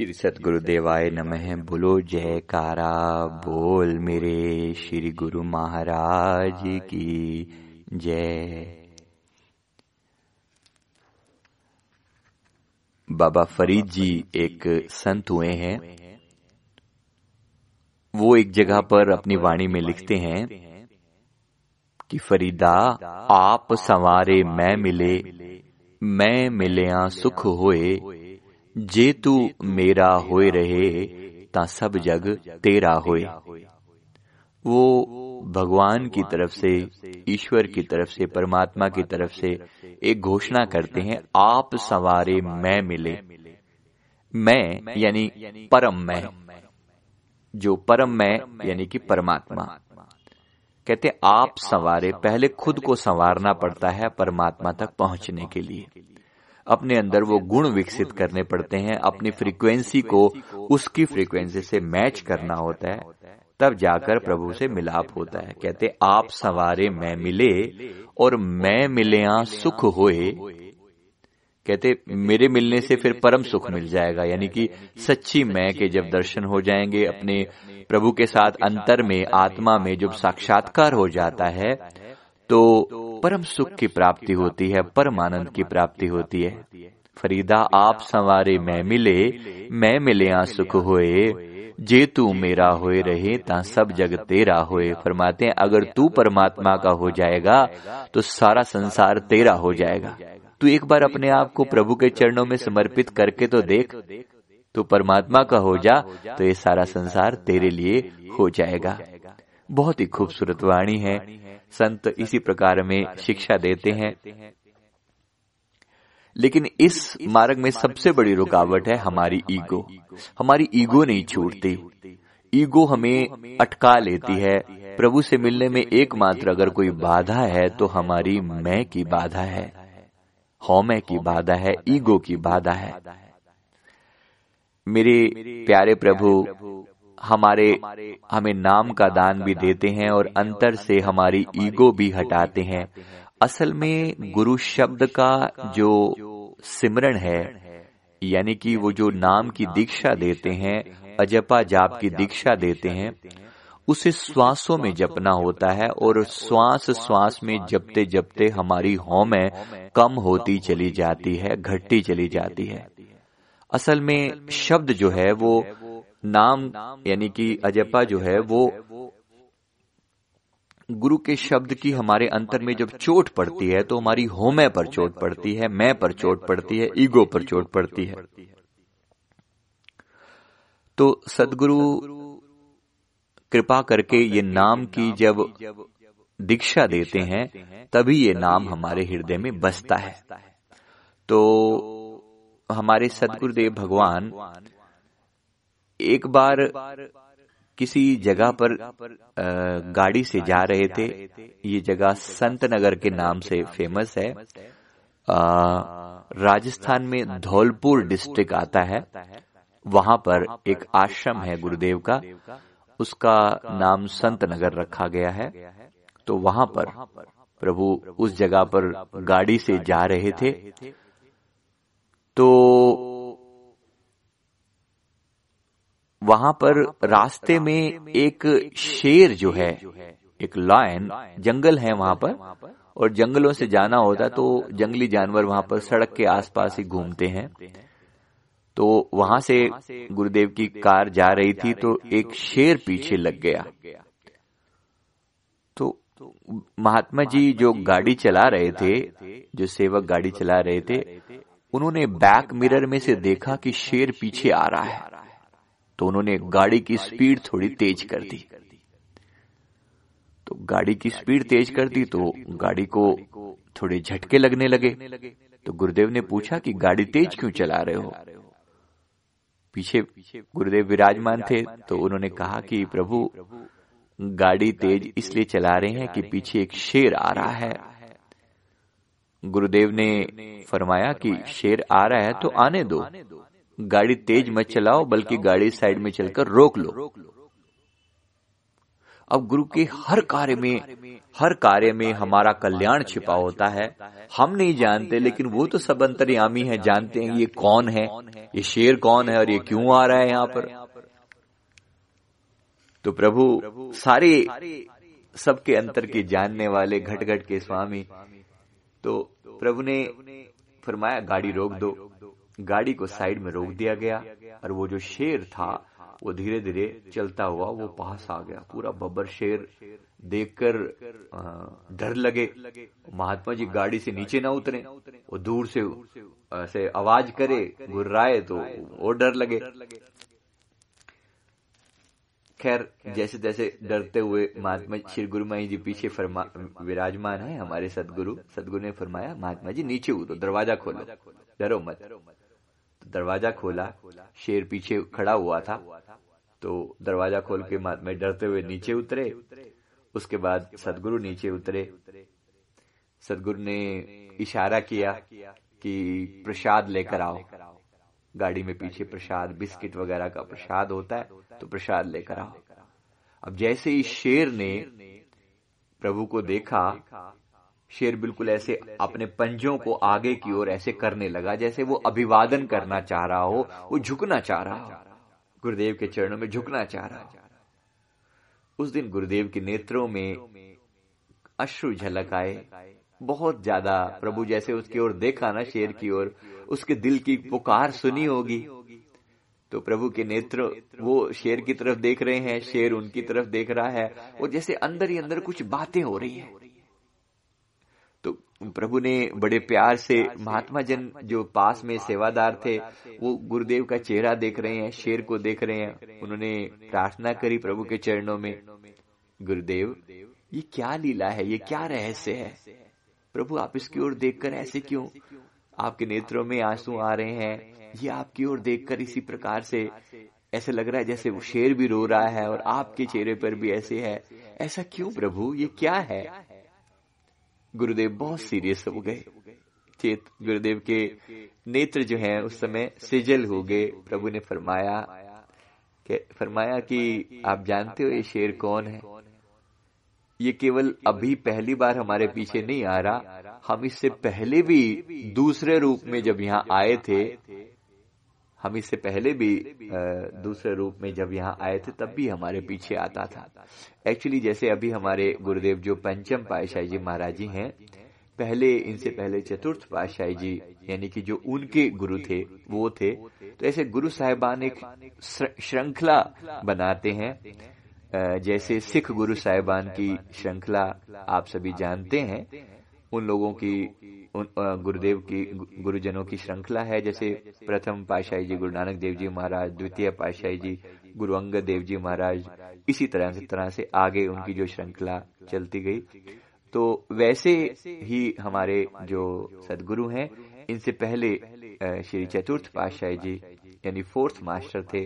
श्री सतगुरुदेवाय नमः। बोलो, जयकारा। बोल मेरे श्री गुरु महाराज की जय। बाबा फरीद जी एक संत हुए हैं। वो एक जगह पर अपनी वाणी में लिखते हैं कि, फरीदा, आप संवारे मैं मिले, मैं मिलिया सुख होए जे तू मेरा होए रहे, ता सब जग तेरा होए। वो भगवान की तरफ़ से, ईश्वर की तरफ़ से, परमात्मा की तरफ़ से एक घोषणा करते हैं, आप सवारे मैं मिले। मैं, यानी परम मैं, जो परम मैं, यानी कि परमात्मा। कहते आप संवारे, पहले खुद को संवारना पड़ता है परमात्मा तक पहुँचने के लिए। अपने अंदर वो गुण विकसित करने पड़ते हैं, अपनी फ्रीक्वेंसी को, उसकी फ्रीक्वेंसी से मैच करना होता है, तब जाकर प्रभु से मिलाप होता है। कहते, आप सवारे मैं मिले और मैं मिले सुख होए। कहते, मेरे मिलने से फिर परम सुख मिल जाएगा। यानी कि सच्ची मैं के जब दर्शन हो जाएँगे, अपने प्रभु के साथ अंतर में, आत्मा में जब साक्षात्कार हो जाता है तो परम सुख की प्राप्ति होती है परम आनंद की प्राप्ति होती है। फरीदा, आप संवारे मैं मिले मैं मिले आ सुख होए। जे तू मेरा होए रहे, ता सब जग तेरा होए। फरमाते हैं, अगर तू परमात्मा का हो जाएगा तो सारा संसार तेरा हो जाएगा। तू एक बार अपने आप को प्रभु के चरणों में समर्पित करके तो देख, तू परमात्मा का हो जा तो ये सारा संसार तेरे लिए हो जाएगा। बहुत ही खूबसूरत वाणी है। संत इसी प्रकार में शिक्षा देते हैं। लेकिन इस मार्ग में सबसे बड़ी रुकावट है हमारी ईगो। हमारी ईगो नहीं छूटती ईगो हमें अटका लेती है। प्रभु से मिलने में एकमात्र अगर कोई बाधा है तो हमारी मैं की बाधा है। हौमे की बाधा है, ईगो की बाधा है। मेरे प्यारे प्रभु हमारे हमें नाम का दान भी देते हैं और अंतर से हमारी ईगो भी हटाते हैं। असल में गुरु शब्द का जो सिमरण है यानी कि वो जो नाम की दीक्षा देते हैं अजपा जाप की दीक्षा देते हैं उसे श्वासों में जपना होता है और श्वास श्वास में जपते जपते हमारी होमें कम होती चली जाती है घटती चली जाती है। असल में शब्द जो है वो नाम, यानी कि अजपा जो है, वो गुरु के शब्द की हमारे अंतर में जब चोट पड़ती है तो हमारी होमे पर चोट पड़ती है, मैं पर चोट पड़ती है, ईगो पर चोट पड़ती है। तो सदगुरु, कृपा करके ये नाम की जब दीक्षा देते हैं, तभी ये नाम हमारे हृदय में बसता है। तो हमारे सदगुरुदेव भगवान एक बार किसी जगह पर गाड़ी से जा रहे थे। ये जगह संत नगर के नाम से फ़ेमस है। राजस्थान में धौलपुर डिस्ट्रिक्ट आता है। वहाँ पर एक आश्रम है गुरुदेव का। उसका नाम संत नगर रखा गया है। तो वहाँ पर प्रभु उस जगह पर गाड़ी से जा रहे थे। तो वहाँ पर रास्ते में एक शेर जो है एक लायन जंगल है वहाँ पर। और जंगलों से जाना होता तो जंगली जानवर वहाँ पर सड़क के आसपास ही घूमते हैं। तो वहाँ से गुरुदेव की कार जा रही थी तो एक शेर पीछे लग गया। तो महात्मा जी जो गाड़ी चला रहे थे जो सेवक गाड़ी चला रहे थे उन्होंने बैक मिरर में से देखा कि शेर पीछे आ रहा है। तो उन्होंने गाड़ी की स्पीड थोड़ी तेज कर दी। तो गाड़ी की स्पीड तेज कर दी तो गाड़ी को थोड़े झटके लगने लगे। तो गुरुदेव ने पूछा कि गाड़ी तेज क्यों चला रहे हो? पीछे गुरुदेव विराजमान थे। तो उन्होंने कहा कि प्रभु गाड़ी तेज इसलिए चला रहे हैं कि पीछे एक शेर आ रहा है। गुरुदेव ने फरमाया कि शेर आ रहा है तो आने दो। गाड़ी तेज मत चलाओ बल्कि गाड़ी साइड में चलकर रोक लो। अब गुरु के हर कार्य में हर कार्य में हमारा कल्याण छिपा होता है। हम नहीं जानते लेकिन वो तो सब अंतर्यामी है जानते हैं ये कौन है? ये शेर कौन है और ये क्यों आ रहा है यहाँ पर? तो प्रभु सारे सबके अंतर के जानने वाले घट घट के स्वामी। तो प्रभु ने फरमाया गाड़ी रोक दो। गाड़ी को साइड में रोक दिया गया और वो जो शेर था वो धीरे धीरे चलता हुआ वो पास आ गया। पूरा बब्बर शेर देखकर डर लगे। महात्मा जी गाड़ी से नीचे ना उतरे। वो दूर से ऐसे आवाज़ करे गुर्राए तो वो डर लगे। खैर जैसे जैसे डरते हुए महात्मा श्री गुरु माई जी पीछे फरमा विराजमान है हमारे सदगुरु। सदगुरु। ने फरमाया महात्मा जी नीचे उतरो दरवाज़ा खोलो। डरो मत। तो दरवाज़ा खोला, शेर पीछे खड़ा हुआ था। तो दरवाज़ा खोल के महात्मा डरते हुए नीचे उतरे। उसके बाद सदगुरु नीचे उतरे। सदगुरु ने इशारा किया कि प्रसाद लेकर आओ। गाड़ी में पीछे प्रसाद, बिस्किट वगैरह का प्रसाद होता है तो प्रसाद लेकर आओ। अब जैसे ही शेर ने प्रभु को देखा शेर बिल्कुल ऐसे अपने पंजों को आगे की ओर ऐसे करने लगा जैसे वो अभिवादन करना चाह रहा हो, वो झुकना चाह रहा हो। गुरुदेव के चरणों में झुकना चाह रहा हो। उस दिन गुरुदेव के नेत्रों में अश्रु झलक आए। बहुत ज़्यादा प्रभु जैसे उसकी ओर देखा ना शेर की ओर, उसके दिल की पुकार सुनी होगी। तो प्रभु के नेत्र, वो शेर की तरफ़ देख रहे हैं, शेर उनकी तरफ़ देख रहा है, और जैसे अंदर ही अंदर कुछ बातें हो रही हैं। प्रभु ने बड़े प्यार से महात्मा जन जो पास में सेवादार थे वो गुरुदेव का चेहरा देख रहे हैं शेर को देख रहे हैं। उन्होंने प्रार्थना करी प्रभु के चरणों में। गुरुदेव ये क्या लीला है? ये क्या रहस्य है? प्रभु आप इसकी ओर देखकर ऐसे क्यों? आपके नेत्रों में आँसू आ रहे हैं। ये आपकी ओर देखकर इसी प्रकार से ऐसे लग रहा है जैसे वो शेर भी रो रहा है और आपके चेहरे पर भी ऐसे है। ऐसा क्यों प्रभु? ये क्या है? गुरुदेव बहुत सीरियस हो गए। चेत गुरुदेव के नेत्र जो हैं, उस समय सिजल हो गए। प्रभु ने फरमाया फरमाया कि आप जानते हो ये शेर कौन है? ये केवल अभी पहली बार हमारे पीछे नहीं आ रहा। हम इससे पहले भी दूसरे रूप में जब यहाँ आए थे हम इससे पहले भी दूसरे रूप में जब यहाँ आए थे, तब भी हमारे पीछे आता था। एक्चुअली जैसे अभी हमारे गुरुदेव जो पंचम पातशाही जी महाराज जी हैं, पहले, इनसे पहले चतुर्थ पातशाही जी, यानी कि जो उनके गुरु थे, वो थे। तो ऐसे गुरु साहिबान एक श्रृंखला बनाते हैं। जैसे सिख गुरु साहिबान की श्रृंखला आप सभी जानते हैं, उन लोगों की गुरुदेव की गुरुजनों की श्रृंखला है। जैसे प्रथम पाशाही जी गुरु नानक देव जी महाराज, द्वितीय पाशाही जी गुरु अंगद देव जी महाराज, इसी तरह से तरह से आगे उनकी जो श्रृंखला चलती गई। तो वैसे ही हमारे जो सदगुरु हैं, इनसे पहले श्री चतुर्थ पाशाही जी, यानी फोर्थ मास्टर थे।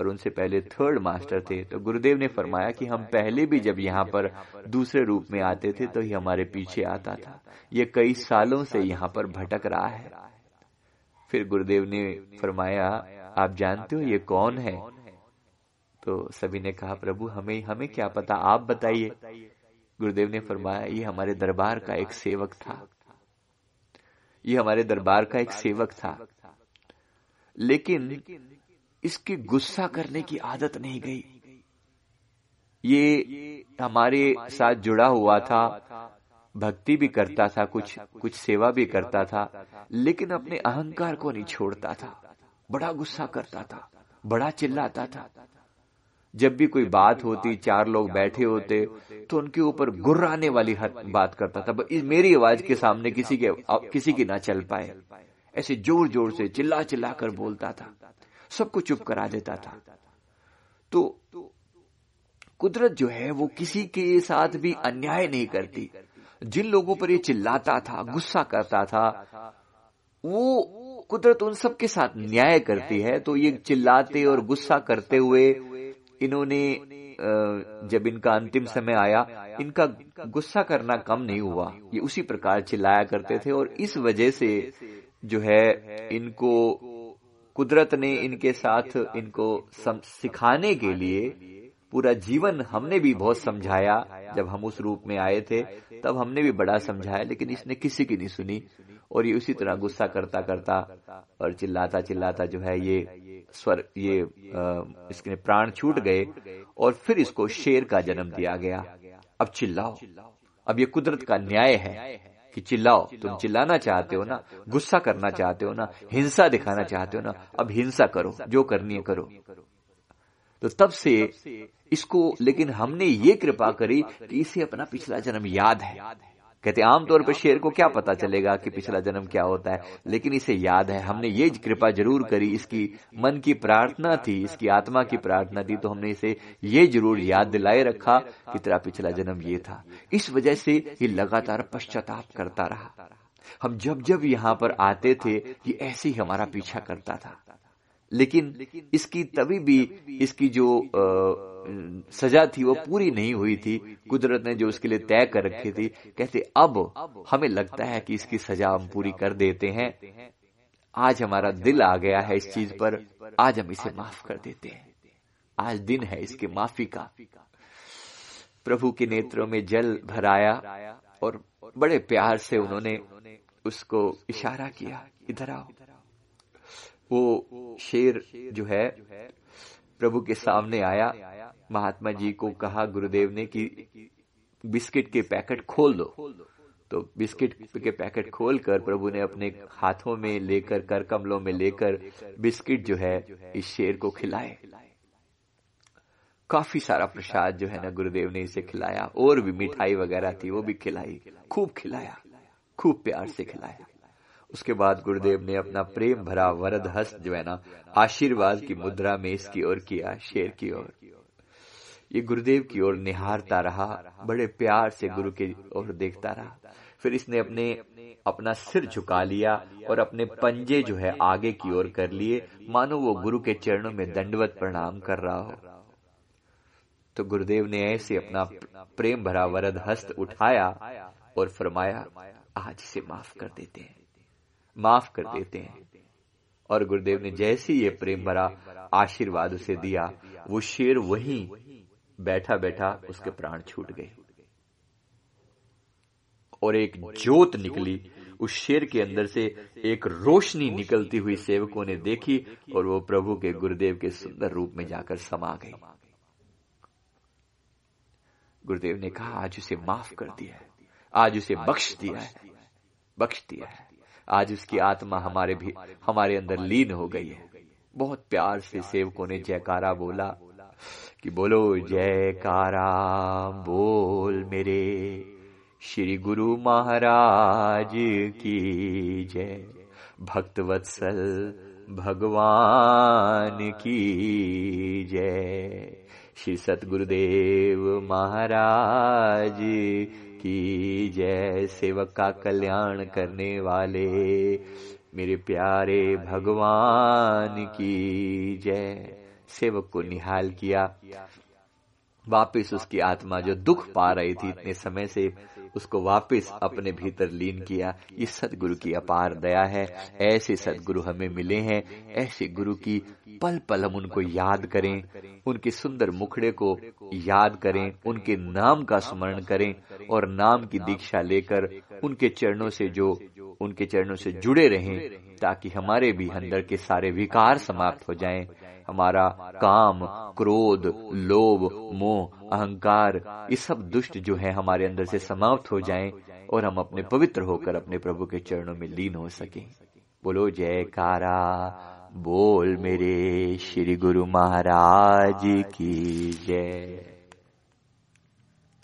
और उनसे पहले थर्ड मास्टर थे। तो गुरुदेव ने फरमाया कि हम पहले भी जब यहाँ पर दूसरे रूप में आते थे तो ही हमारे पीछे आता था। ये कई सालों से यहाँ पर भटक रहा है। फिर गुरुदेव ने फरमाया, आप जानते हो ये कौन है? तो सभी ने कहा, प्रभु, हमें हमें क्या पता? आप बताइए। गुरुदेव ने फरमाया, ये हमारे दरबार का एक सेवक था। ये हमारे दरबार का एक सेवक था। लेकिन इसकी गुस्सा करने की आदत नहीं गई। ये हमारे साथ जुड़ा हुआ था, भक्ति भी करता था, कुछ कुछ सेवा भी करता था, लेकिन अपने अहंकार को नहीं छोड़ता था। बड़ा गुस्सा करता था, बड़ा चिल्लाता था। जब भी कोई बात होती, चार लोग बैठे होते तो उनके ऊपर गुर्राने वाली बात करता था मेरी आवाज़ के सामने किसी के, किसी की ना चल पाए। ऐसे ज़ोर ज़ोर से चिल्ला चिल्ला कर बोलता था। सबको चुप करा देता था। तो कुदरत जो है, वो किसी के साथ भी अन्याय नहीं करती। जिन लोगों पर ये चिल्लाता था, गुस्सा करता था, वो कुदरत उन सब के साथ न्याय करती है। तो ये चिल्लाते और गुस्सा करते हुए इन्होंने जब इनका अंतिम समय आया, इनका गुस्सा करना कम नहीं हुआ। ये उसी प्रकार चिल्लाया करते थे और इस वजह से जो है, इनको कुदरत ने इनके साथ इनको सिखाने के लिए पूरा जीवन हमने भी बहुत समझाया। जब हम उस रूप में आए थे, तब हमने भी बड़ा समझाया, लेकिन इसने किसी की नहीं सुनी। और ये उसी तरह गुस्सा करता करता और चिल्लाता चिल्लाता जो है ये स्वर ये इसके प्राण छूट गए और फिर इसको शेर का जन्म दिया गया। अब चिल्लाओ। अब ये कुदरत का न्याय है। कि चिल्लाओ तुम चिल्लाना चाहते हो ना गुस्सा करना चाहते हो ना हिंसा दिखाना चाहते हो ना अब हिंसा करो जो करनी है करो। तो तब से इसको लेकिन हमने ये कृपा करी कि इसे अपना पिछला जन्म याद है। कहते, आमतौर पर शेर को क्या पता चलेगा कि पिछला जन्म क्या होता है, लेकिन इसे याद है, हमने ये कृपा ज़रूर करी, इसकी मन की प्रार्थना थी, इसकी आत्मा की प्रार्थना थी तो हमने इसे ये ज़रूर याद दिलाए रखा कि तेरा पिछला जन्म ये था। इस वजह से ये लगातार पश्चाताप करता रहा। हम जब जब यहाँ पर आते थे, ये ऐसे ही हमारा पीछा करता था। लेकिन इसकी तभी भी, इसकी जो सजा थी, वो पूरी नहीं हुई थी। कुदरत ने जो उसके लिए तय कर रखी थी, कहते, अब हमें लगता है कि इसकी सजा हम पूरी कर देते हैं। आज हमारा दिल आ गया है इस चीज़ पर। आज हम इसे माफ़ कर देते हैं। आज दिन है इसके माफ़ी का। प्रभु के नेत्रों में जल भराया और बड़े प्यार से उन्होंने उसको इशारा किया, इधर आओ। वो शेर जो है, प्रभु के सामने आया। महात्मा जी को कहा, गुरुदेव ने कि बिस्किट के पैकेट खोल दो। तो बिस्किट के पैकेट खोलकर प्रभु ने अपने हाथों में लेकर कर कमलों में लेकर बिस्किट जो है, इस शेर को खिलाए। काफ़ी सारा प्रसाद जो है ना गुरुदेव ने इसे खिलाया। और भी मिठाई वगैरह थी, वो भी खिलाई। खूब खिलाया। खूब प्यार से खिलाया। उसके बाद गुरुदेव ने अपना प्रेम भरा वरद हस्त जो है ना, आशीर्वाद की मुद्रा में इसकी ओर किया, शेर की ओर। ये गुरुदेव की ओर निहारता रहा, बड़े प्यार से गुरु की ओर देखता रहा। फिर इसने अपने, अपना सिर झुका लिया और अपने पंजे जो है आगे की ओर कर लिए। मानो वो गुरु के चरणों में दंडवत प्रणाम कर रहा हो। तो गुरुदेव ने ऐसे अपना प्रेम भरा वरद हस्त उठाया और फरमाया, आज से माफ़ कर देते हैं। माफ़ कर देते हैं। और गुरुदेव ने जैसे ये प्रेम भरा आशीर्वाद उसे दिया, वो शेर वहीं बैठा बैठा उसके प्राण छूट गए। और एक जोत निकली। उस शेर के अंदर से एक रोशनी निकलती हुई सेवकों ने देखी और वो प्रभु के गुरुदेव के सुंदर रूप में जाकर समा गई। गुरुदेव ने कहा, आज उसे माफ़ कर दिया है। आज उसे बख्श दिया है। बख्श दिया है। आज उसकी आत्मा हमारे भी हमारे अंदर लीन हो गई है। बहुत प्यार से सेवकों ने जयकारा बोला कि बोलो, जयकारा, बोल मेरे। श्री गुरु महाराज की जय। भक्त वत्सल भगवान की जय। श्री सतगुरुदेव महाराज की जय सेवक का कल्याण करने वाले, मेरे प्यारे भगवान की जय। सेवक को निहाल किया। वापिस उसकी आत्मा जो दुख पा रही थी इतने समय से, उसको वापस अपने भीतर लीन किया। ये सदगुरु की अपार दया है। ऐसे सदगुरु हमें मिले हैं। ऐसे गुरु की पल पल हम उनको याद करें। उनके सुंदर मुखड़े को याद करें। उनके नाम का स्मरण करें और नाम की दीक्षा लेकर उनके चरणों से जो उनके चरणों से जुड़े रहें ताकि हमारे भी अंदर के सारे विकार समाप्त हो जाएँ। हमारा काम क्रोध लोभ मोह अहंकार ये सब दुष्ट जो है हमारे अंदर से समाप्त हो जाएँ और हम अपने पवित्र होकर अपने प्रभु के चरणों में लीन हो सके। बोलो जयकारा बोल मेरे श्री गुरु महाराज की जय।